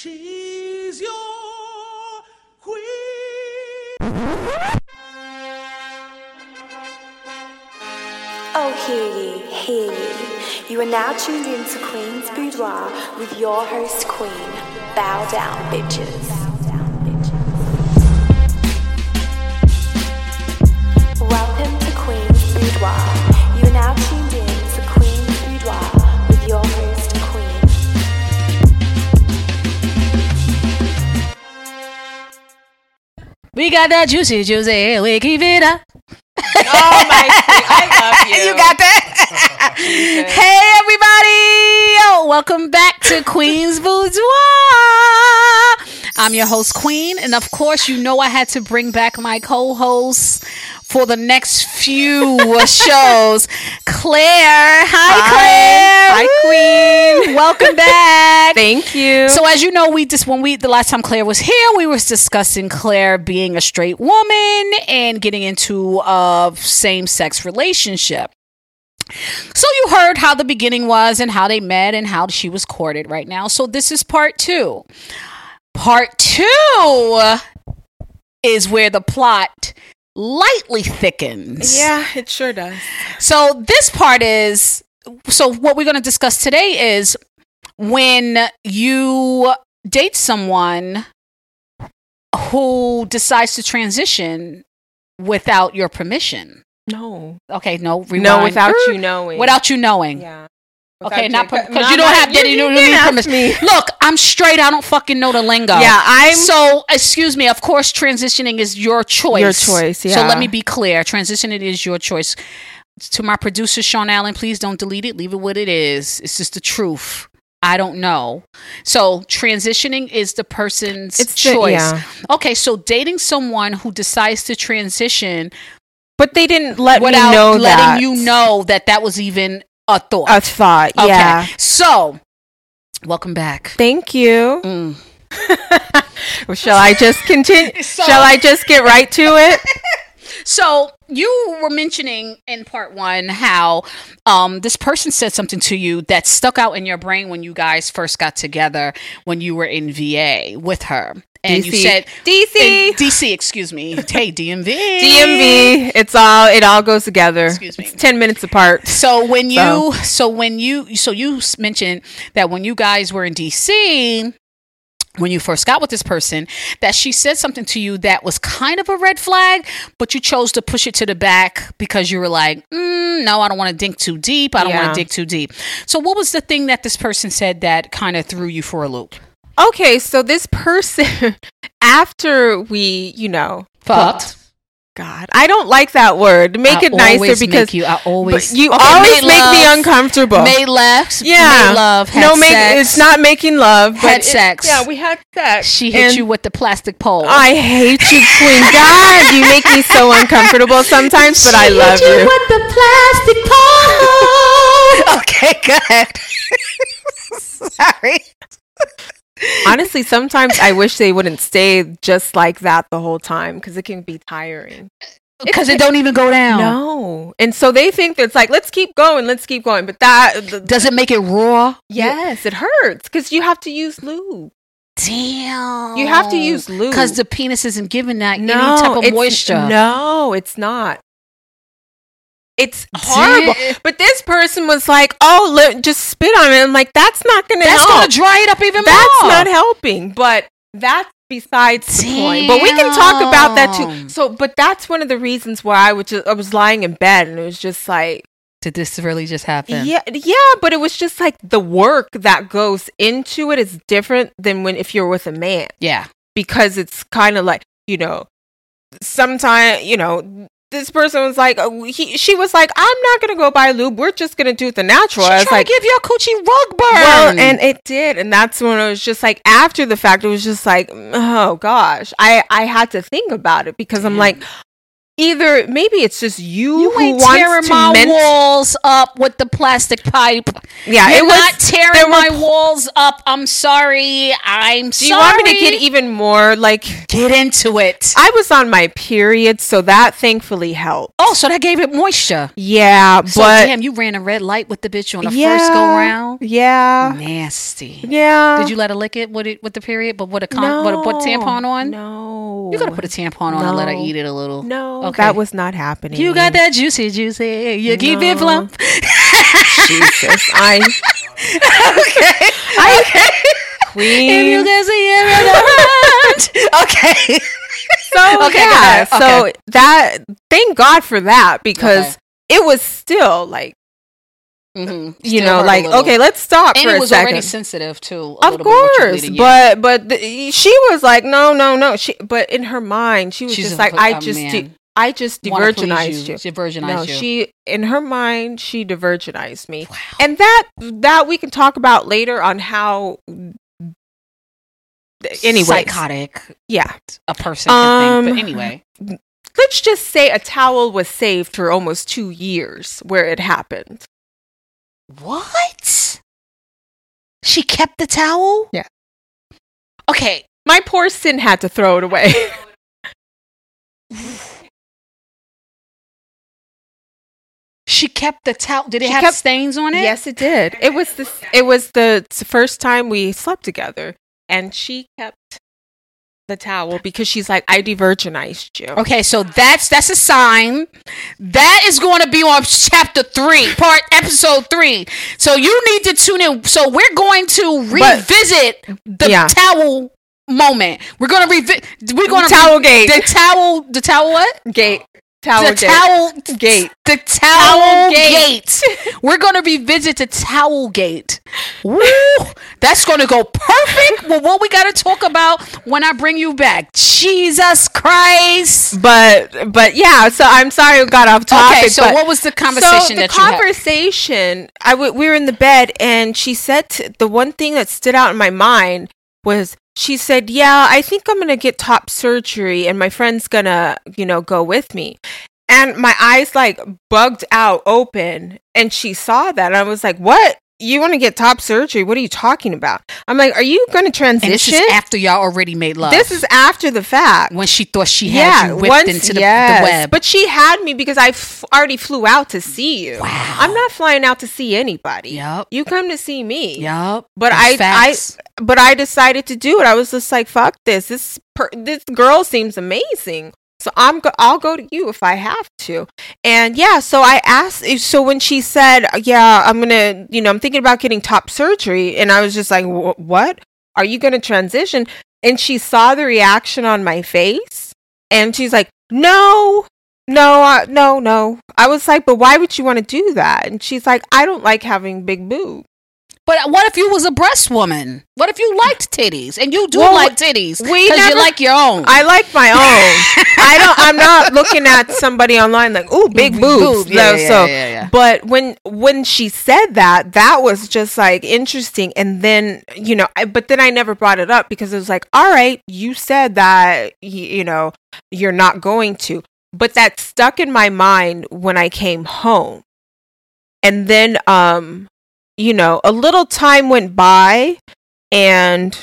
She's your queen. Oh, hear ye, hear ye. You are now tuned in to Queen's Boudoir with your host, Queen. Bow down, bitches. We got that juicy, juicy. We keep it up. Oh my! I love you. You got that? hey, everybody! Yo, welcome back to Queen's Boudoir. I'm your host, Queen, and of course, you know I had to bring back my co-host for the next few shows, Claire. Hi, Claire. Hi, Queen. Welcome back. Thank you. So as you know, we just when we the last time Claire was here, we was discussing Claire being a straight woman and getting into a same sex relationship. So you heard how the beginning was and how they met and how she was courted right now. So this is part two. Part two is where the plot lightly thickens. yeah, it sure does. So this part is so what we're going to discuss today is when you date someone who decides to transition without your permission. No, Okay, no, rewind. no, without you knowing. Without you knowing. yeah. Okay, Without not because you don't have that. You, don't didn't need permission. me. Look, I'm straight. I don't fucking know the lingo. Yeah, I'm. So, excuse me. Of course, transitioning is your choice. Your choice, Yeah. So let me be clear. Transitioning is your choice. To my producer Sean Allen, please don't delete it. Leave it what it is. It's just the truth. I don't know. So transitioning is the person's It's the- choice. yeah. Okay, so dating someone who decides to transition but they didn't let without me know letting that. you know that that was even a thought. a thought. okay. Yeah. So, welcome back. Thank you. Mm. Shall I just continue? So- Shall I just get right to it? So you were mentioning in part one how um, this person said something to you that stuck out in your brain when you guys first got together when you were in VA with her, and you DC. said DC. DC. Excuse me. Hey, DMV. DMV. It's all. It all goes together. Excuse me. It's ten minutes apart. So when you, so when you, so you mentioned that when you guys were in DC, when you first got with this person, that she said something to you that was kind of a red flag, but you chose to push it to the back because you were like, mm, no, I don't want to dig too deep. I don't want to dig too deep. So what was the thing that this person said that kind of threw you for a loop? Okay, so this person, after we, you know, Fucked. God, I don't like that word. Make I it nicer because you, I always, you Okay, always made make me uncomfortable. Made left. yeah, Made love. Had no, make sex. it's not making love. But Had it- sex. Yeah, we had sex. She hit And you with the plastic pole. I hate you, Queen. God, you make me so uncomfortable sometimes, but I love you. You. with the plastic pole. okay, good. Sorry. Honestly, sometimes I wish they wouldn't stay just like that the whole time because it can be tiring. Because it don't even go down. No, and so they think that it's like let's keep going, let's keep going, but that the, Does it make it raw? yes, it hurts because you have to use lube. Damn. You have to use lube. Because the penis isn't giving that no, any type of moisture. No, it's not. It's horrible. Damn. But this person was like, "Oh, let, just spit on it." I'm like, "That's not going to help. That's going to dry it up even That's more. That's not helping." But that's besides the point. But we can talk about that too. So, but that's one of the reasons why I was just, I was lying in bed and it was just like, Did this really just happen? yeah, yeah. But it was just like the work that goes into it is different than when if you're with a man Yeah. because it's kind of like you know sometimes you know this person was like uh, he, she was like i'm not gonna go buy lube. We're just gonna do the natural. She i was like to give you a coochie rug burn. well and it did and that's when it was just like after the fact it was just like oh gosh. I i had to think about it because i'm like either maybe it's just you, You who ain't wants tearing to my ment- walls up with the plastic pipe. Yeah, You're it was- not tearing were- my walls up. I'm sorry. I'm Do sorry. you want me to get even more like? get into it? I was on my period, so that thankfully helped. oh, so that gave it moisture. Yeah, So but damn, you ran a red light with the bitch on the yeah, first go round. Yeah, Nasty. yeah. Did you let her lick it with it with the period, but with a con- with a put tampon on? No, You gotta put a tampon on and let her eat it a little. No, Okay. that was not happening. You got that juicy, juicy. You keep it No. plump. Jesus, I okay. I- okay. If you queen. can see it. Okay. So Okay, yeah, ahead. so that thank God for that because Okay. it was still like Mhm. you know like okay, let's stop and for it was second. already sensitive too. a of course, bleeding, yeah. but but the, she was like, no, no, no. She but in her mind, she was She's just like, I just, man. I just divergenized you. you. She virginized No, you. she in her mind she divergenized me, and that that we can talk about later on how. Anyway, psychotic yeah. a person can think. Um, But anyway, Let's just say a towel was saved for almost two years where it happened. what? She kept the towel. Yeah. Okay. My poor sin had to throw it away. She kept the towel. Did it She have kept- stains on it? yes, it did. It was the it was the first time we slept together, and she kept the towel because she's like, I divergenized you. Okay, so that's that's a sign. That is going to be on chapter three, part episode three. So you need to tune in. So we're going to revisit the Yeah. towel moment. We're going to revisit. We're going to Towel gate. The towel. The towel. What? Gate. Towel the gate. towel Gate. The towel, Towel gate. gate. We're gonna revisit the towel gate. Woo! That's gonna go perfect with what we gotta talk about when I bring you back. Jesus Christ. But but yeah, so I'm sorry we got off topic. okay, so what was the conversation so the that you had? conversation I w- we were in the bed and she said t- the one thing that stood out in my mind was she said yeah i think i'm gonna get top surgery and my friend's gonna you know go with me. And my eyes like bugged out open and she saw that. And i was like what you want to get top surgery what are you talking about i'm like are you And this transition is after y'all already made love. this is after the fact when she thought she had you whipped once- into the, yes, the web. But she had me because I f- already flew out to see you. Wow. I'm not flying out to see anybody. Yup. You come to see me. Yup. But That's I, facts. I, but I decided to do it. I was just like, fuck this. This, per- this girl seems amazing. So I'm, go- I'll go to you if I have to. And yeah, so I asked. Eh, so when she said, yeah, I'm gonna, you know, I'm thinking about getting top surgery, and I was just like, what? Are you gonna transition? And she saw the reaction on my face, and she's like, no. No, no, no. I was like, but why would you want to do that? And she's like, I don't like having big boobs. But what if you was a breast woman? What if you liked titties and you do Well, like titties we because you like your own? I like my own. I don't. I'm not looking at somebody online like, "Ooh, big boobs." boob. Yeah, No, yeah, so, yeah, yeah. but when when she said that, that was just like interesting. And then you know, I, but then I never brought it up because it was like, "All right, you said that you know you're not going to," but that stuck in my mind when I came home. And then, um, you know, a little time went by, and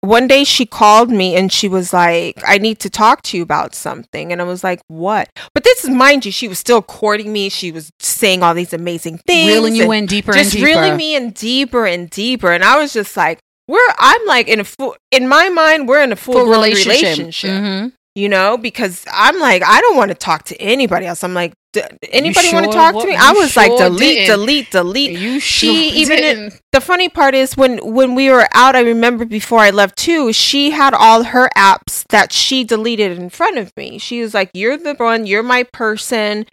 one day she called me and she was like, I need to talk to you about something. And I was like, what? But this is, mind you, she was still courting me. She was saying all these amazing things. reeling you in deeper Just and deeper. reeling me in deeper and deeper. And I was just like, we're, I'm like in a full, in my mind, we're in a full, full relationship. relationship. Mhm. You know, because I'm like, I don't want to talk to anybody else. I'm like, "D- anybody want to talk wa- to me? you I was like, delete, didn't. delete, delete You she even didn't. the funny part is when when we were out i remember before i left too she had all her apps that she deleted in front of me she was like you're the one you're my person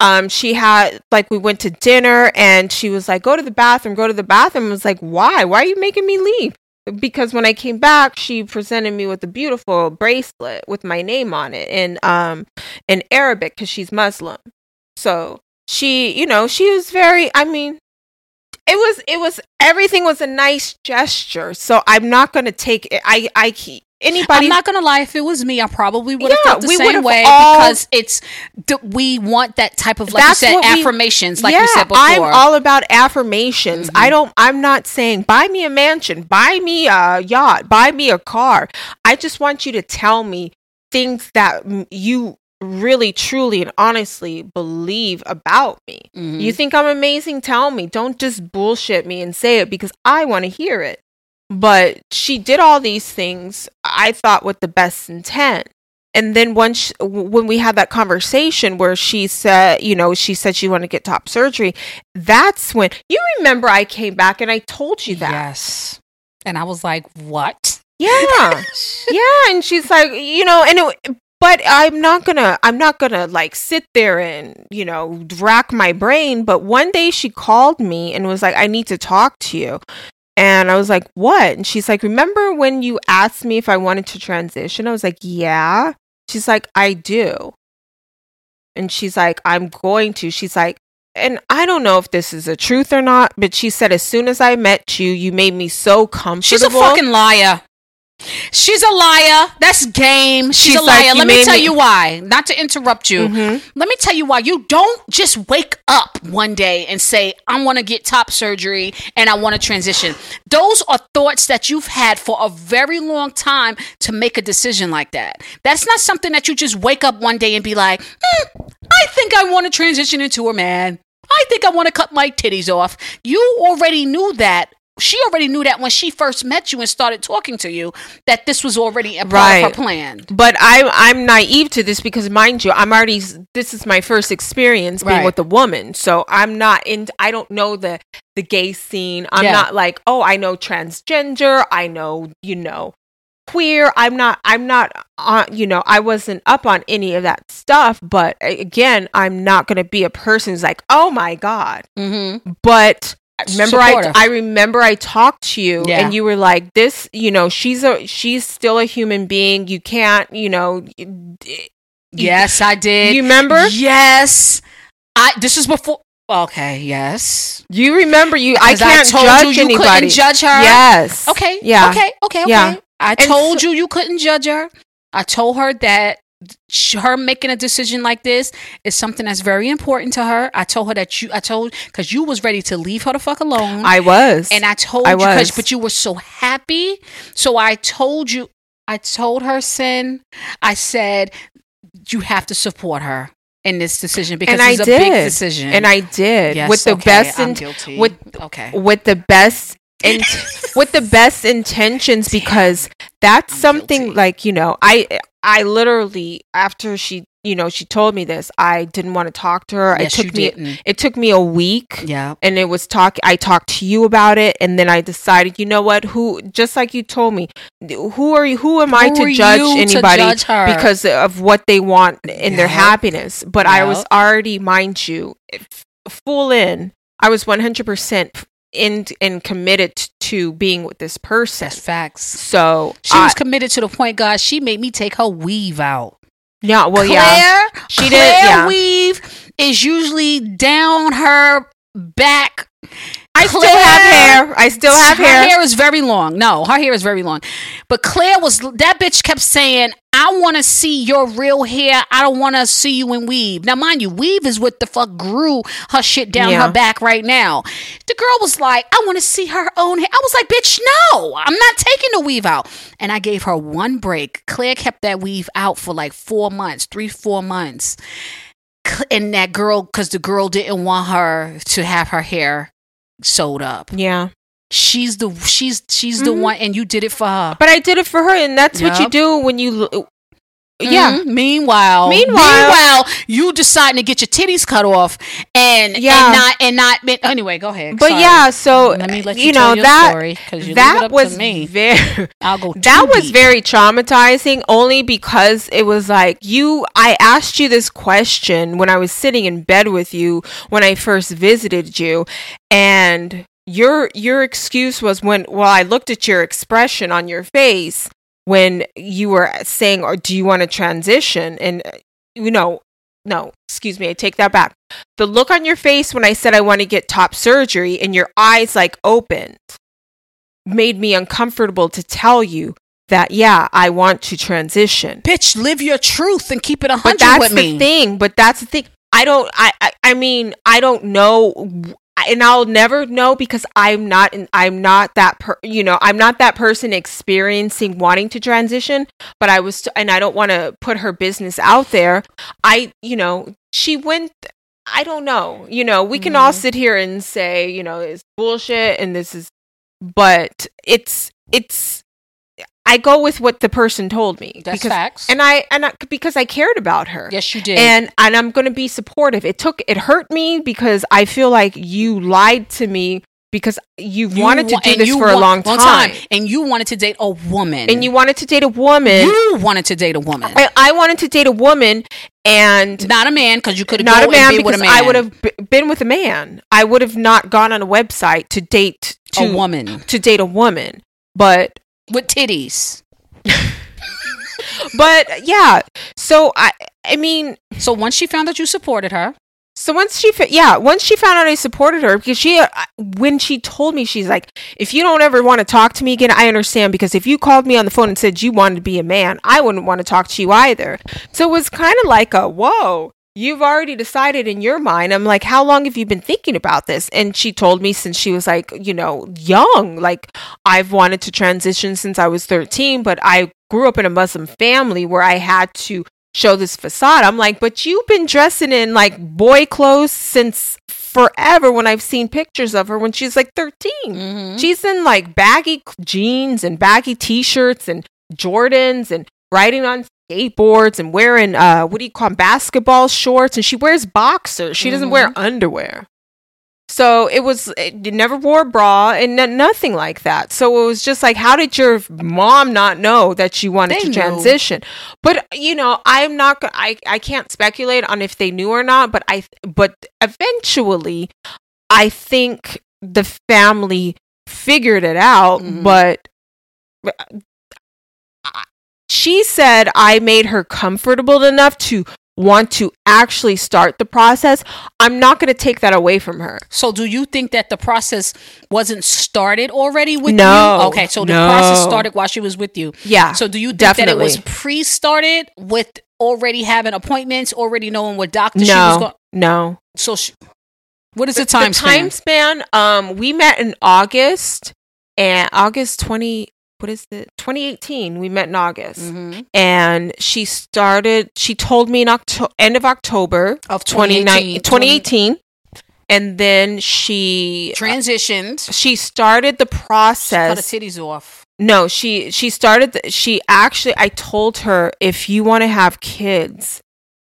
um she had like we went to dinner and she was like go to the bathroom go to the bathroom I was like why why are you making me leave because when i came back she presented me with a beautiful bracelet with my name on it in um in arabic because she's muslim so she you know she was very i mean it was it was everything was a nice gesture. So I'm not gonna take it. I I keep anybody. I'm not gonna lie. If it was me, I probably would have Yeah, felt the we same way all- because it's we want that type of like you said what we- affirmations, like yeah, you said before. Mm-hmm. I'm all about affirmations. I don't. I'm not saying buy me a mansion, buy me a yacht, buy me a car. I just want you to tell me things that you really, truly, and honestly believe about me. Mhm. You think I'm amazing? Tell me. Don't just bullshit me and say it because I want to hear it. But she did all these things, I thought, with the best intent. And then once when we had that conversation where she said, you know, she said she wanted to get top surgery, that's when you remember I came back and I told you that. Yes. And I was like, what? Yeah. yeah, and she's like, you know, and it, but I'm not gonna, I'm not gonna like sit there and you know rack my brain. But one day she called me and was like, I need to talk to you. And I was like, what? And she's like, remember when you asked me if I wanted to transition? I was like, yeah. She's like, I do. And she's like, I'm going to. She's like, and I don't know if this is a truth or not, but she said, as soon as I met you, you made me so comfortable. She's a fucking liar. She's a liar. That's game. She's, She's a liar. you Let me tell me- you why. Not to interrupt you. Mhm. Let me tell you why. You don't just wake up one day and say, I want to get top surgery and I want to transition. Those are thoughts that you've had for a very long time to make a decision like that. That's not something that you just wake up one day and be like, hmm, I think I want to transition into a man. I think I want to cut my titties off. You already knew that. She already knew that when she first met you and started talking to you, that this was already a part of Right. her plan. But I'm I'm naive to this because mind you, I'm already this is my first experience being Right. with a woman. So I'm not in I don't know the the gay scene. I'm Yeah. not like, "Oh, I know transgender, I know, you know, queer." I'm not I'm not on, you know, I wasn't up on any of that stuff, but again, I'm not going to be a person who's like, "Oh my god." Mm-hmm. but remember I, Supportive. I remember I talked to you Yeah. and you were like this you know she's a she's still a human being you can't you know Yes, I did. you remember Yes. I this is before Okay, yes. you remember you I can't told judge you you anybody couldn't judge her. yes Okay. yeah Okay. Okay. Okay. Yeah. I And told so- you you couldn't judge her. I told her that her making a decision like this is something that's very important to her. I told her that you I told cuz you was ready to leave her the fuck alone. I was and I told I you 'cause- was. but you were so happy. So I told you I told her sin. I said you have to support her in this decision because and I a did big decision. and I did Yes, with the okay, best I'm in- guilty. with okay. with the best in, with the best intentions because that's I'm something guilty. like you know i i literally after she you know she told me this i didn't want to talk to her. Yes, it took you me didn't. it took me a week Yeah. and it was talk i talked to you about it and then i decided you know what who just like you told me who are you who am i to judge you to anybody judge because of what they want in their happiness? But i was already mind you f- full in. I was 100% in and committed to being with this person That's facts. so She was committed to the point, God, she made me take her weave out. yeah well Claire, yeah She Claire did- yeah. weave is usually down her back. i still have hair i still have her hair, Her hair is very long. No, her hair is very long. But Claire was that bitch kept saying, "I want to see your real hair. I don't want to see you in weave." Now, mind you, weave is what the fuck grew her shit down Yeah. her back right now. The girl was like, "I want to see her own hair." I was like, "Bitch, no, I'm not taking the weave out." And I gave her one break. Claire kept that weave out for like four months, three, four months. And that girl, because the girl didn't want her to have her hair sewed up yeah she's the she's she's the Mhm. one and you did it for her but i did it for her and that's what you do when you yeah Mhm. meanwhile Meanwhile- meanwhile you deciding to get your titties cut off and Yeah. and not and not anyway go ahead but Sorry. yeah so let me let you, you tell know your that story you that up was to me very i'll go that too was deep. very traumatizing only because it was like you i asked you this question when i was sitting in bed with you when i first visited you and your your excuse was when well i looked at your expression on your face when you were saying or do you want to transition and you know no, excuse me, I take that back. The look on your face when I said I want to get top surgery and your eyes like opened made me uncomfortable to tell you that yeah, I want to transition. Bitch, live your truth and keep it a hundred But hundred that's with the me. thing. But that's the thing. I don't. I. I, I mean, I don't know, and I'll never know because I'm not. in- I'm not that. Per, you know, I'm not that person experiencing wanting to transition. But I was, and I don't want to put her business out there. I. You know, she went. I don't know. You know, we can all Mhm. sit here and say, you know, it's bullshit and this is, but it's it's. I go with what the person told me That's because facts. and I and I, because I cared about her. yes, you did. And and I'm going to be supportive. It took it hurt me because I feel like you lied to me because you, You wanted to do this for a wa- long time. and you wanted to date a woman, And you wanted to date a woman. you wanted to date a woman, I, I wanted to date a woman and not a man, because you could have not a man and be with because a man. I would have b- been with a man. I would have not gone on a website to date to a woman to date a woman. But with titties. but yeah. So I I mean So once she found that you supported her, So once she, fa- yeah, once she found out I supported her, because she, uh, when she told me, she's like, if you don't ever want to talk to me again, I understand. Because if you called me on the phone and said you wanted to be a man, I wouldn't want to talk to you either. So it was kind of like a, whoa, you've already decided in your mind. I'm like, how long have you been thinking about this? And she told me since she was like, you know, young, like I've wanted to transition since I was 13, but I grew up in a Muslim family where I had to show this facade. I'm like, but you've been dressing in like boy clothes since forever when I've seen pictures of her when she's like 13. Mhm. She's in like baggy jeans and baggy t-shirts and Jordans and riding on skateboards and wearing uh what do you call 'em, basketball shorts and she wears boxers. She doesn't wear underwear. So it was it never wore a bra and no- nothing like that. So it was just like how did your mom not know that she wanted They to knew. transition? But you know, I'm not I I can't speculate on if they knew or not, but I but eventually I think the family figured it out, Mhm. but she said I made her comfortable enough to want to actually start the process. I'm not going to take that away from her. So do you think that the process wasn't started already with No. you? Okay, so the No. process started while she was with you. Yeah. So do you think that it was pre-started with already having appointments, already knowing what doctor she was no, going? no. So she, what is the, time the span? time span um we met in august and august 20 what is it 2018 we met in august Mhm. and she started she told me in october end of october Of 2019 2018, 2018 and then she transitioned. she started the Cut her process titties off. no she she started the, she actually i told her if you want to have kids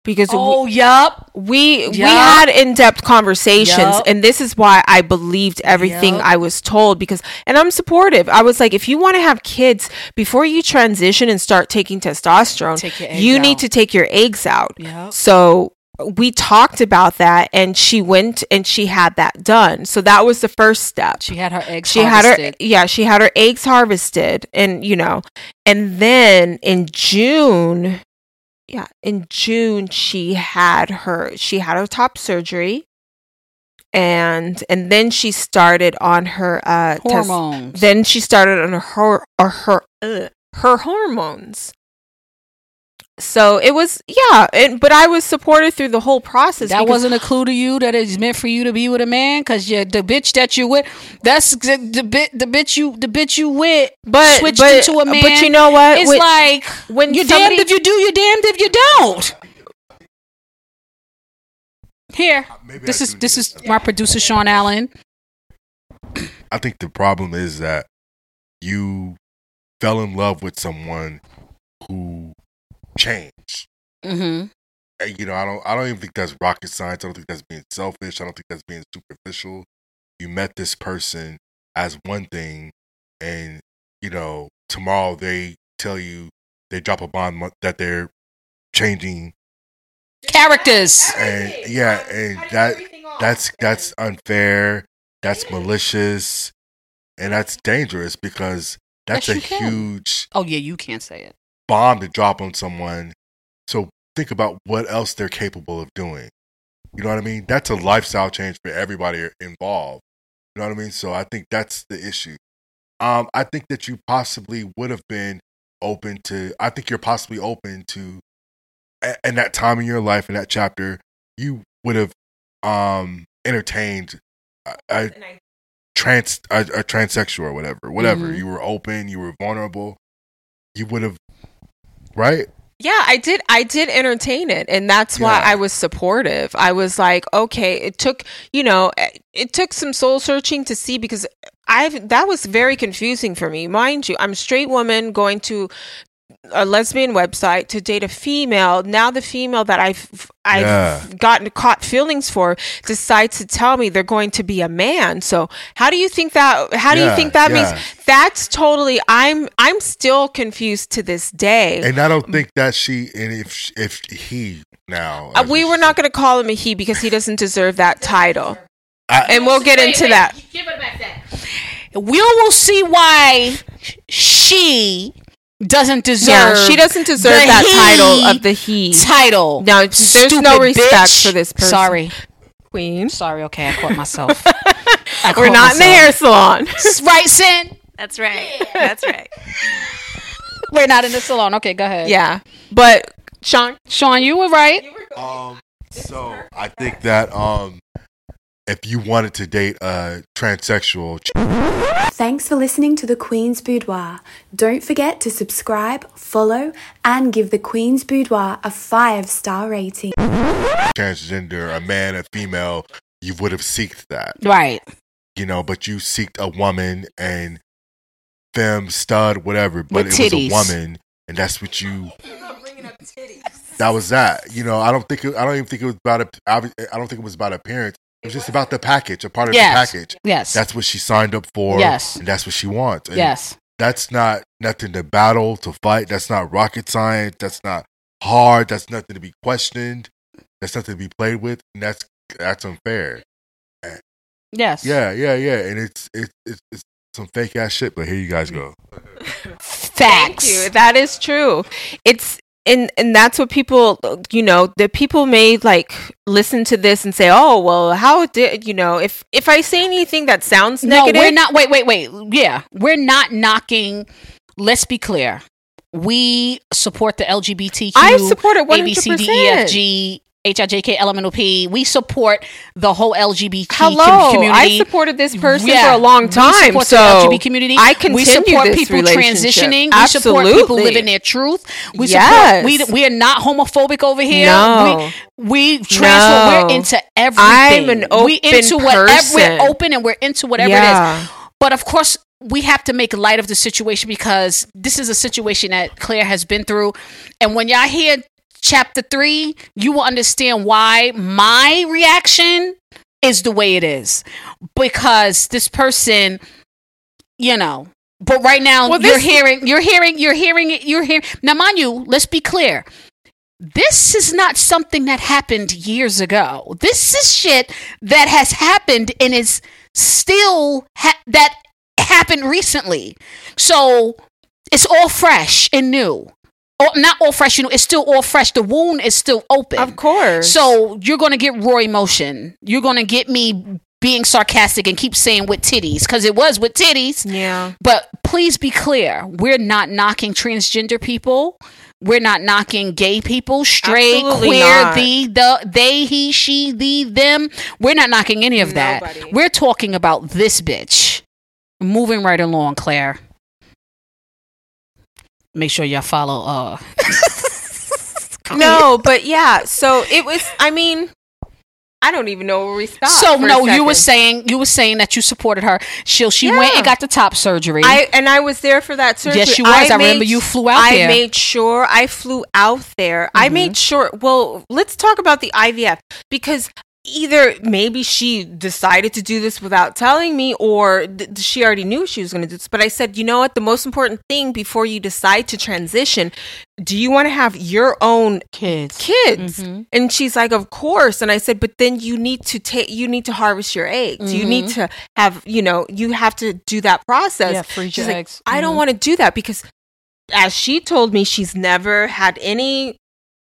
because we- Oh, yup. we we had in-depth conversations Yup. and this is why i believed everything Yup. i was told because and i'm supportive i was like if you want to have kids before you transition and start taking testosterone Take you need to take your eggs out so we talked about that and she went and she had that done so that was the first step She had her eggs. she had her yeah she had her eggs harvested and you know and then in june yeah in june she had her she had her top surgery and and then she started on her uh test- hormones. then she started on her or her uh, her hormones so it was yeah and, but i was supported through the whole process that because- wasn't a clue to you that it's meant for you to be with a man because you the bitch that you with that's the, the bit the bitch you the bitch you with but switched but, into a man. but you know what it's When- like when you're somebody- damned if you do, you're damned if you don't. Here, uh, Maybe this I is this this. is my producer Sean Allen. I think the problem is that you fell in love with someone who changed. Mm-hmm. And, you know, I don't I don't even think that's rocket science. I don't think that's being selfish. I don't think that's being superficial. You met this person as one thing and you know, tomorrow they tell you they drop a bomb mo- that they're changing Characters. and yeah, and that that's that's unfair, that's malicious, and that's dangerous because that's Yes, a huge Oh yeah, you can't say it. Bomb to drop on someone. So think about what else they're capable of doing. You know what I mean? That's a lifestyle change for everybody involved. You know what I mean? So I think that's the issue. Um, I think that you possibly would have been open to. I think you're possibly open to, in that time in your life, in that chapter, you would have um entertained a, a trans a, a transsexual or whatever, whatever. Mhm. You were open, you were vulnerable. You would have, right? Yeah, I did. I did entertain it, and that's why Yeah. I was supportive. I was like, okay, it took you know, it- it took some soul searching to see because I've that was very confusing for me, mind you. I'm a straight woman going to a lesbian website to date a female. Now the female that I've I've Yeah. gotten caught feelings for decides to tell me they're going to be a man. So how do you think that? How do you think that yeah. means? That's totally. I'm I'm still confused to this day. And I don't think that she and if if he now Uh, we were not going to call him a he because he doesn't deserve that title. I- And we'll get into that. We will see why she doesn't deserve. Yeah, she doesn't deserve that he title of the he. title. Now, there's no respect bitch. for this person. Sorry, Queen. sorry. Okay, I caught myself. I We're caught not in the hair salon. right, Sin. That's right. That's right. We're not in the salon. Okay, go ahead. yeah. But, Sean, Sean, you were right. Um, so I think that um, if you wanted to date a transsexual, Thanks for listening to the Queen's Boudoir. Don't forget to subscribe, follow, and give the Queen's Boudoir a 5 star rating. transgender, a man, a female, you would have seeked that, Right. you know. But you seeked a woman and femme, stud, whatever. But With it titties. was a woman, and that's what you. That was that. You know, I don't think. It, I don't even think it was about. A, I don't think it was about appearance. It was just about the package, a part of Yes. the package. Yes. That's what she signed up for. Yes. And that's what she wants. And yes. That's not nothing to battle, to fight. That's not rocket science. That's not hard. That's nothing to be questioned. That's nothing to be played with. And that's that's unfair. Yes. Yeah, yeah, yeah. And it's it's it's, it's some fake ass shit. But here you guys go. Facts. Thank you. That is true. It's and and that's what people you know the people may like listen to this and say oh well how did you know if if i say anything that sounds negative No, we're not. Wait, wait, wait. Yeah, we're not knocking. Let's be clear. We support the LGBTQ. i support it A B C D E F 100% G H I J K L M N O P. We support the whole LGBT hello community. i supported this person Yeah, for a long time. we support so the LGBT community. i continue we support people transitioning. We support people living their truth. We Yes. support. We we are not homophobic over here. No. We, we transfer. No. We're into everything. I'm an we open into whatever. We're open and we're into whatever it yeah is. But of course, we have to make light of the situation because this is a situation that Claire has been through. And when y'all hear chapter three, you will understand why my reaction is the way it is. Because this person, you know, but right now Well, you're hearing, you're hearing, you're hearing it, you're hearing. Now, mind you, let's be clear. This is not something that happened years ago. This is shit that has happened and is still ha- that happened recently. So it's all fresh and new. Not all fresh You know, It's still all fresh. The wound is still open. of course So you're gonna get raw emotion. You're gonna get me being sarcastic and keep saying with titties because it was with titties. yeah But please be clear, we're not knocking transgender people. We're not knocking gay people, straight, Absolutely queer, not. the, the, they, he, she, the, them. We're not knocking any of that. We're talking about this bitch. Moving right along, Claire. Make sure y'all follow. Uh, no but yeah so it was i mean i don't even know where we stopped so no, you were saying you were saying that you supported her. She she went and got the top surgery. I and I was there for that surgery. Yes, you was. I remember you flew out I there. made sure I flew out there. I Mhm. made sure. Well, let's talk about the IVF because either maybe she decided to do this without telling me, or th- she already knew she was going to do this. But I said, you know what? The most important thing before you decide to transition, do you want to have your own kids. kids Mhm. and she's like of course and i said but then you need to take you need to harvest your eggs you need to have you know you have to do that process Yeah, freeze she's like, eggs. i don't Mhm. want to do that because as she told me she's never had any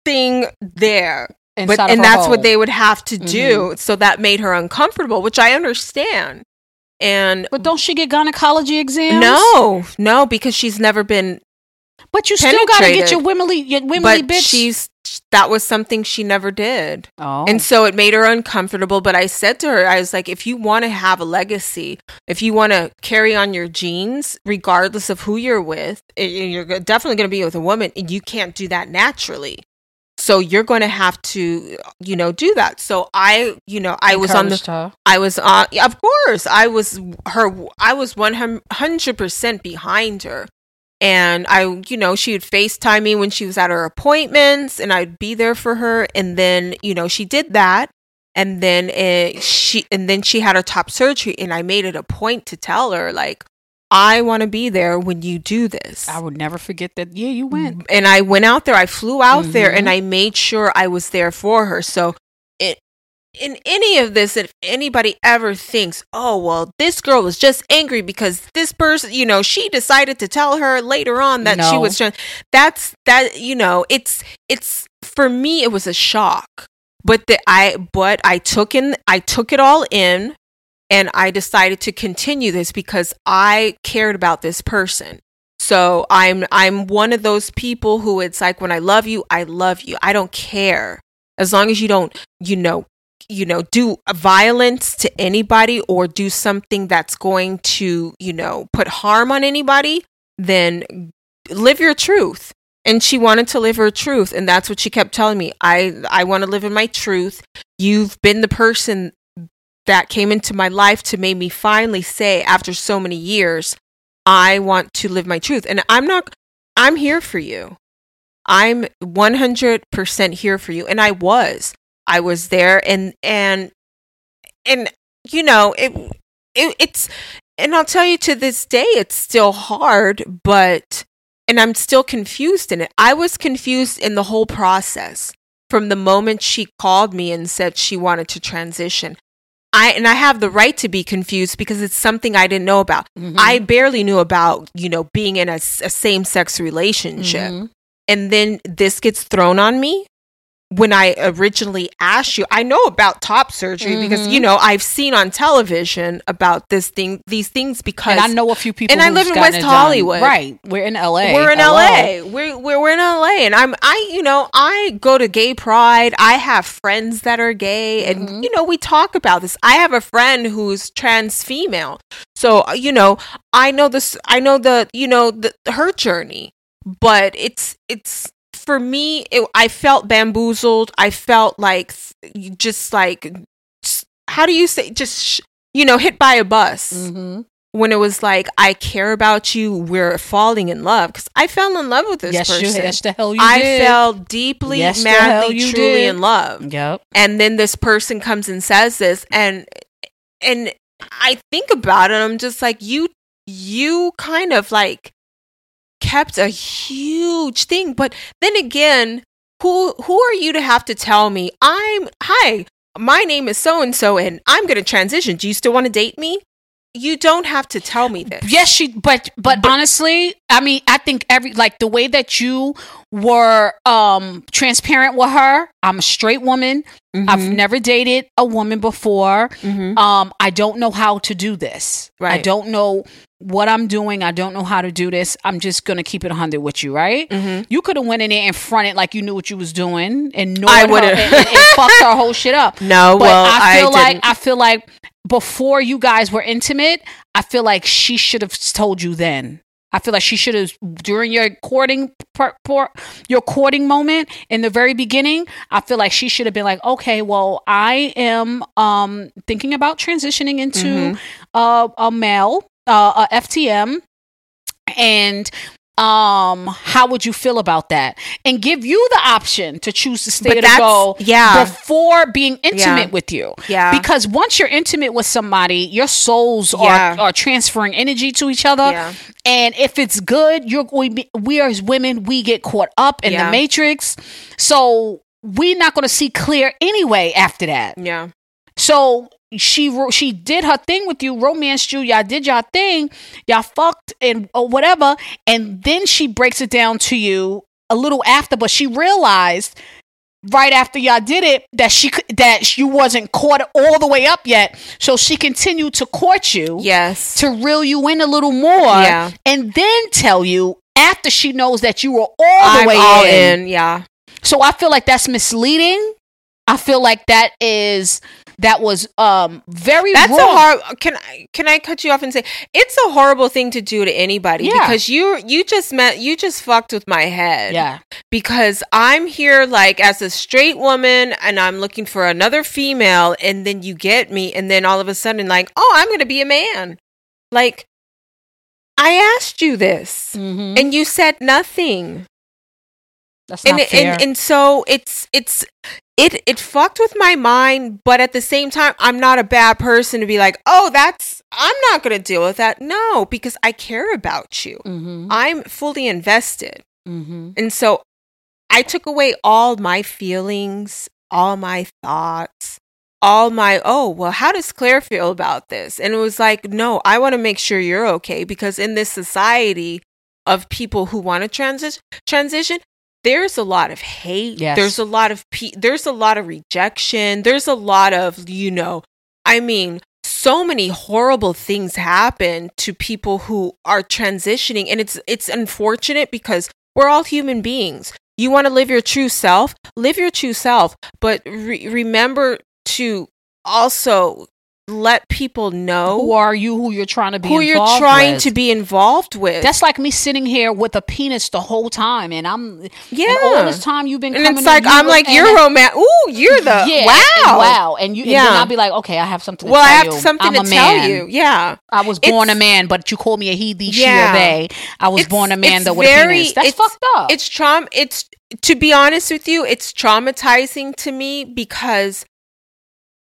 something there. But and that's hole. what they would have to do. Mm-hmm. So that made her uncomfortable, which I understand. And But don't she get gynecology exams? no, no, because she's never been But you still got to get your Wimley, your Wimley but bitch. she's that was something she never did. oh. And so it made her uncomfortable. But I said to her, I was like, if you want to have a legacy, if you want to carry on your genes, regardless of who you're with, you're definitely going to be with a woman, and you can't do that naturally. So you're going to have to, you know, do that. So I, you know, I was on the, her. I was on, yeah, of course, I was her, I was 100% behind her. And I, you know, she would FaceTime me when she was at her appointments and I'd be there for her. And then, you know, she did that. And then uh, she, and then she had her top surgery. And I made it a point to tell her, like, I want to be there when you do this. I would never forget that. Yeah, you went. And I went out there, I flew out there Mhm. and I made sure I was there for her. So it in any of this, if anybody ever thinks, oh well, this girl was just angry because this person, you know, she decided to tell her later on that she was trying that's that, you know, it's it's for me it was a shock. But the I but I took in I took it all in and I decided to continue this because I cared about this person. So I'm I'm one of those people who it's like when I love you, I love you. I don't care. As long as you don't, you know, you know, do violence to anybody or do something that's going to, you know, put harm on anybody, then live your truth. And she wanted to live her truth and that's what she kept telling me. I I want to live in my truth. You've been the person that came into my life to make me finally say after so many years I want to live my truth. And I'm not, I'm here for you. I'm 100% here for you. And I was, I was there and, and, and, you know, it, it, it's, and I'll tell you to this day, it's still hard, but, and I'm still confused in it. I was confused in the whole process from the moment she called me and said she wanted to transition. I and I have the right to be confused because it's something I didn't know about. Mhm. I barely knew about, you know, being in a, same sex relationship. Mhm. And then this gets thrown on me when I originally asked you. I know about top surgery because, Mhm. you know, I've seen on television about this thing, these things because And I know a few people. And I live in West it done. Hollywood. Right. We're in LA. we're in Hello. LA. We're, we're we're in LA, and I'm I you know I go to gay pride. I have friends that are gay, and Mhm. you know we talk about this. I have a friend who's trans female, so uh, you know I know this. I know the you know the her journey, but it's it's for me. It, I felt bamboozled. I felt like just like how do you say just sh- you know hit by a bus Mhm. when it was like I care about you, we're falling in love because I fell in love with this Yes, you. person. Yes, the hell you I did. fell deeply, Yes, madly, truly did. in love. Yep. And then this person comes and says this, and and I think about it, I'm just like you, you kind of like kept a huge thing, but then again, who who are you to have to tell me I'm hi, my name is so and so, and I'm going to transition. Do you still want to date me? You don't have to tell me this. Yes, she. But, but honestly, I mean, I think every like the way that you were um transparent with her. I'm a straight woman. I've Mhm. never dated a woman before. Mhm. Um, I don't know how to do this. Right. I don't know what I'm doing. I don't know how to do this. I'm just gonna keep it 100 with you, right? Mhm. You could have went in there and fronted like you knew what you was doing and ignored I her would've. and, and, and fucked her whole shit up. No, But well, I feel like didn't. I feel like before you guys were intimate, I feel like she should have told you then. I feel like she should have during your courting your courting moment in the very beginning. I feel like she should have been like, okay, well, I am um thinking about transitioning into Mhm. uh, a male, uh, a FTM, and um how would you feel about that and give you the option to choose to stay But or to go yeah. before being intimate Yeah. with you Yeah. because once you're intimate with somebody your souls Yeah. are, are transferring energy to each other Yeah. and if it's good you're going to be we as women we get caught up in the matrix so we're not going to see clear anyway after that yeah. so she she did her thing with you, romanced you, y'all did y'all thing, y'all fucked and or whatever, and then she breaks it down to you a little after, but she realized right after y'all did it that she that you wasn't caught all the way up yet. So she continued to court you Yes. to reel you in a little more, Yeah. and then tell you after she knows that you were all the I'm way all in. in. Yeah. So I feel like that's misleading. I feel like that is that was um very That's wrong. a hard. Can I can I cut you off and say it's a horrible thing to do to anybody Yeah. because you you just met you just fucked with my head. yeah. Because I'm here like as a straight woman and I'm looking for another female and then you get me and then all of a sudden like oh I'm gonna be a man. Like I asked you this Mhm. and you said nothing. That's not and, fair. and and so it's it's it it fucked with my mind but at the same time i'm not a bad person to be like oh that's i'm not going to deal with that no because i care about you Mhm. i'm fully invested Mhm. and so i took away all my feelings all my thoughts all my oh well how does claire feel about this and it was like no i want to make sure you're okay because in this society of people who want to transition transition there's a lot of hate. Yes. there's a lot of pe- there's a lot of rejection. There's a lot of you know i mean so many horrible things happen to people who are transitioning and it's it's unfortunate because we're all human beings. You want to live your true self? Live your true self but re- remember to also let people know Who are you? Who you're trying to be? who you're involved trying with. to be involved with That's like me sitting here with a penis the whole time, and I'm yeah And all this time you've been and it's like i'm like you're romantic ooh you're the yeah, wow and wow, and you, and Yeah. I'll be like, okay, I have something. To well i have you. something I'm to tell man. you yeah I was born a man, but you call me a he, thee, she, Yeah. or they. I was It's- born a man it's though with a penis. That's it's- fucked up. it's traum it's to be honest with you it's traumatizing to me because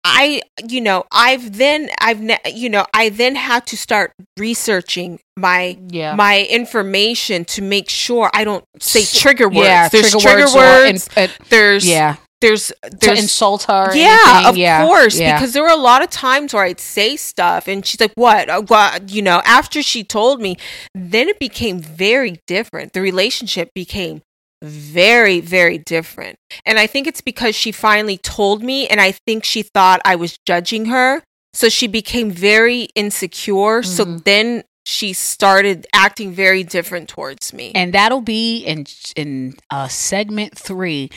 i you know i've then i've ne- you know i then had to start researching my yeah. my information to make sure i don't say trigger words Yeah, there's trigger trigger, words or words, in- uh, there's yeah, there's to there's insult her. yeah, anything. of yeah, course. yeah. Because there were a lot of times where I'd say stuff, and she's like, "What? Uh, what?" You know. After she told me, then it became very different. The relationship became very, very different. And I think it's because she finally told me, and I think she thought I was judging her, so she became very insecure. So Mhm. then she started acting very different towards me. and that'll be in in uh, segment three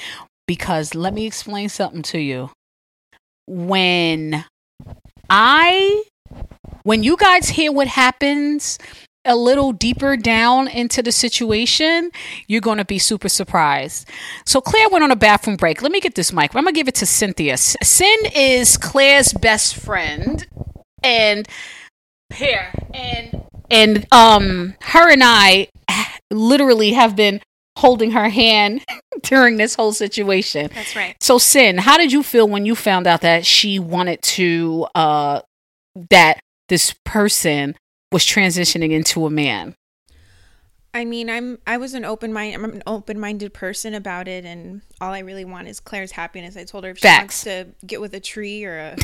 because let me explain something to you. When I, when you guys hear what happens a little deeper down into the situation, you're going to be super surprised. So Claire went on a bathroom break. Let me get this mic. I'm going to give it to Cynthia. Sin is Claire's best friend, and here and and um her and I literally have been holding her hand during this whole situation. That's right. So Sin, how did you feel when you found out that she wanted to uh that this person was transitioning into a man? I mean, I'm I was an open mind I'm an open minded person about it, and all I really want is Claire's happiness. I told her if she Facts. wants to get with a tree or a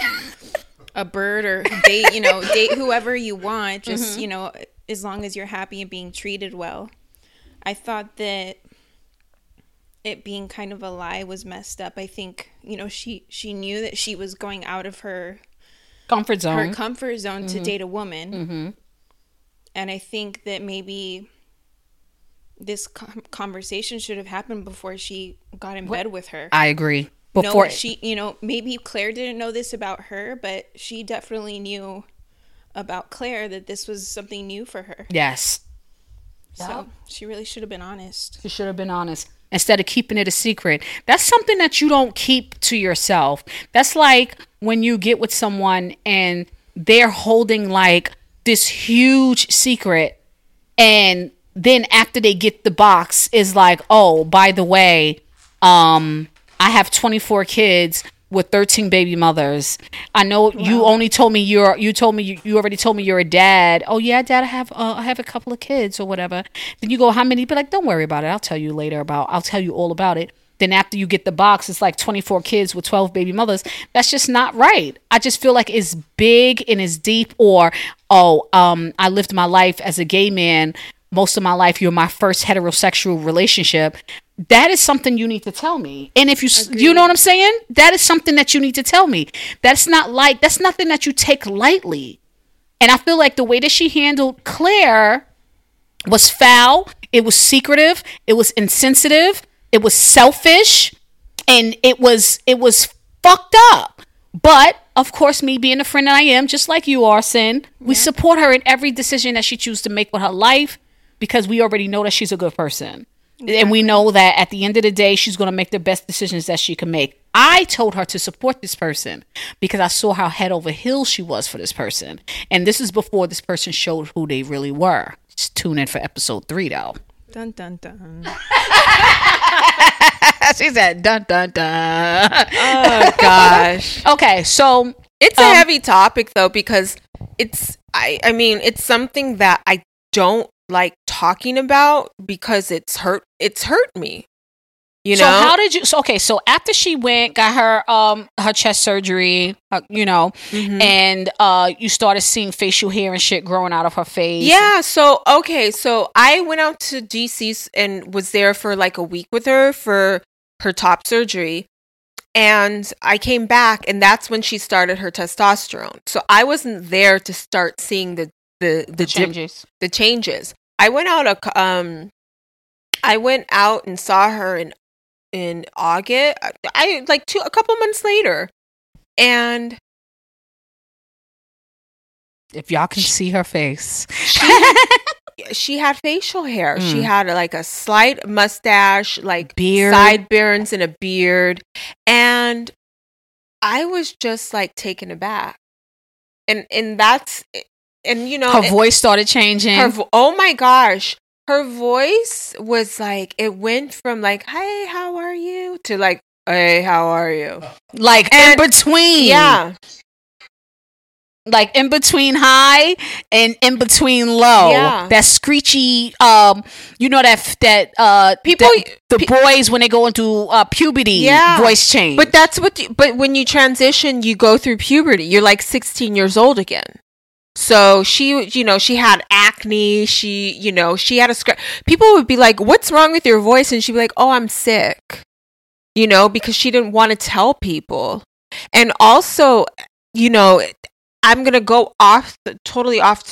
a bird or date, you know, date whoever you want, just Mm-hmm. you know, as long as you're happy and being treated well. I thought that it being kind of a lie was messed up. I think you know she she knew that she was going out of her Comfort zone. her comfort zone to date a woman. mm-hmm. And I think that maybe this conversation should have happened before she got in bed with her. I agree. no, Before she, you know, maybe Claire didn't know this about her, but she definitely knew about Claire that this was something new for her. yes. So she really should have been honest. She should have been honest instead of keeping it a secret. That's something that you don't keep to yourself. That's like when you get with someone and they're holding like this huge secret and then after they get the box is like, "Oh, by the way, um I have 24 kids with 13 baby mothers. I know you only told me you're you told me you, you already told me you're a dad. Oh yeah, dad, I have uh, I have a couple of kids or whatever. Then you go, how many? Be like, don't worry about it. I'll tell you later about. I'll tell you all about it. Then after you get the box, it's like 24 kids with 12 baby mothers. That's just not right. I just feel like it's big and it's deep. Or oh, um, I lived my life as a gay man most of my life. You're my first heterosexual relationship that is something you need to tell me. And if you s you know what I'm saying, that is something that you need to tell me. That's not like that's nothing that you take lightly. And I feel like the way that she handled Claire was foul. It was secretive. It was insensitive. It was selfish, and it was it was fucked up. But of course, me being the friend that I am, just like you are, Sin, we support her in every decision that she chooses to make with her life because we already know that she's a good person. And we know that at the end of the day, she's going to make the best decisions that she can make. I told her to support this person because I saw how head over heels she was for this person. And this is before this person showed who they really were. Just tune in for episode three, though. Dun dun dun. she said, dun, dun, dun. Oh gosh. okay, so It's a Um, heavy topic though because it's I I mean it's something that I don't like talking about because it's hurt it's hurt me. You know? So how did you? So, okay, so after she went, got her um her chest surgery, uh, you know, Mhm. and uh you started seeing facial hair and shit growing out of her face. Yeah, so okay, so I went out to DC and was there for like a week with her for her top surgery. And I came back and that's when she started her testosterone. So I wasn't there to start seeing the the the, the dip- changes. the changes. I went out a um I went out and saw her in in August. I, like two a couple months later. And If y'all can see her face, she she had facial hair. She Mm. had like a slight mustache, like Beard. sideburns and a beard. And I was just like taken aback. And and that's and you know her it- voice started changing. her vo- oh my gosh her voice was like it went from like hey how are you to like hey how are you like and- in between, yeah like in between high and in between low. Yeah. That screechy, um, you know that that uh People- that- the pe- boys when they go into uh puberty, Yeah. voice change. but that's what you, but when you transition you go through puberty you're like 16 years old again so she you know she had acne. She you know she had a scr- people would be like what's wrong with your voice? And she'd be like oh i'm sick. You know because she didn't want to tell people. And also you know i'm gonna go off the, totally off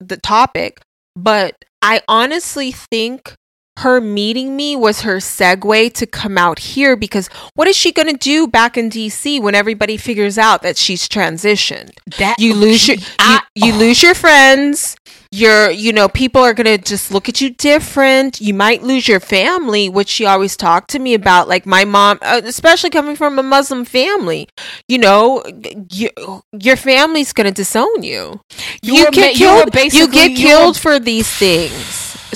the topic but i honestly think her meeting me was her segue to come out here because what is she gonna do back in dc when everybody figures out that she's transitioned? That you lose your you, I- you lose your friends you're you know people are gonna just look at you different. You might lose your family which she always talked to me about like my mom uh, especially coming from a muslim family you know you, your family's gonna disown you. You you, were get you killed you basically- get you were- killed for these things.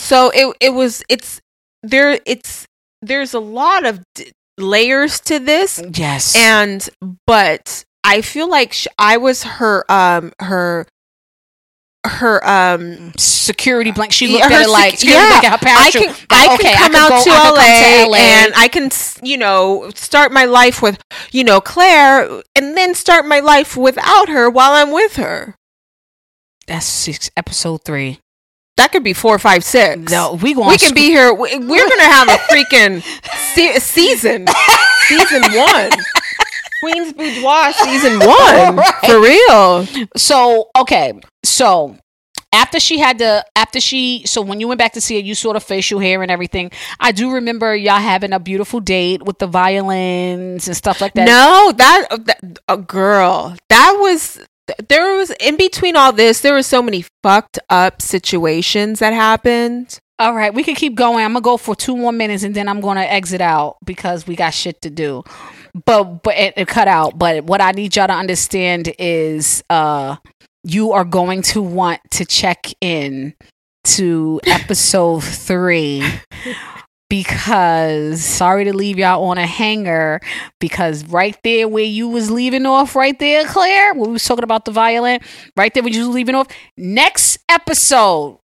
So it it was it's there it's there's a lot of d- layers to this. Yes, and but i feel like sh- i was her um her her um security blank. She yeah, looked at it like sec- security blanket, I can, Like, I okay, can come I out go- to, can LA to LA. and I can, you know, start my life with, you know, Claire, and then start my life without her while I'm with her. That's six, episode three. That could be four, five, six. No, we going. we can be here. we- We're gonna have a freaking se- season, season one, Queen's Boudoir season one Right. for real. So okay, so after she had to after she so when you went back to see her, you saw the facial hair and everything. I do remember y'all having a beautiful date with the violins and stuff like that. No, that, uh, that a girl. That was there was in between all this. There were so many fucked up situations that happened. All right, we can keep going. I'm gonna go for two more minutes and then I'm gonna exit out because we got shit to do. But but it, it cut out. But what I need y'all to understand is uh you are going to want to check in to episode three because sorry to leave y'all on a hanger because right there where you was leaving off right there claire when we was talking about the violin right there when you was leaving off next episode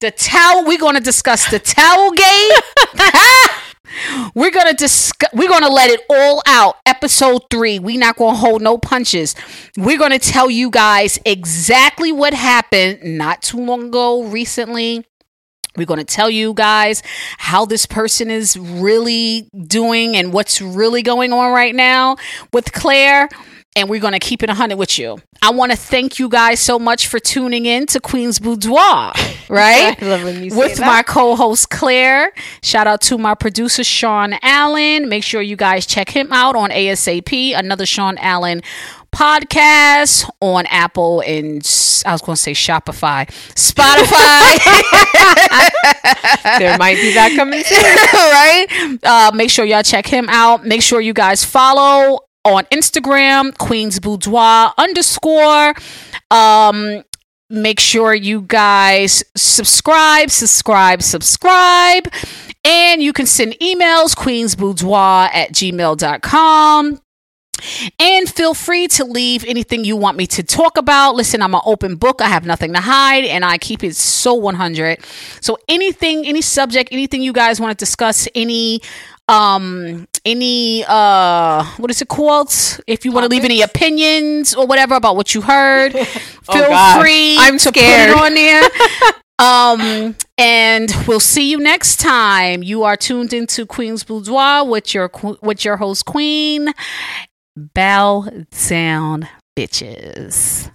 the towel we're going to discuss the towel game. We're going to discuss we're going to let it all out. Episode 3 We're not going to hold no punches. We're going to tell you guys exactly what happened not too long ago recently. We're going to tell you guys how this person is really doing and what's really going on right now with Claire. And we're going to keep it 100 with you. I want to thank you guys so much for tuning in to Queen's Boudoir, right? I love when you say with my co-host Claire. Shout out to my producer Sean Allen. Make sure you guys check him out on ASAP, another Sean Allen podcast on Apple and I was going to say Shopify, Spotify, there might be that coming soon. right? Uh, make sure y'all check him out. Make sure you guys follow on Instagram, Queen's Boudoir underscore. Um, make sure you guys subscribe, subscribe, subscribe. And you can send emails, queensboudoir at gmail.com. And feel free to leave anything you want me to talk about. Listen, I'm an open book. I have nothing to hide and I keep it so 100. So anything, any subject, anything you guys want to discuss, any um any uh what is it called? If you want to leave any opinions or whatever about what you heard feel gosh. free I'm scared. on there. Um and we'll see you next time. You are tuned into queen's boudoir with your with your host queen bow down bitches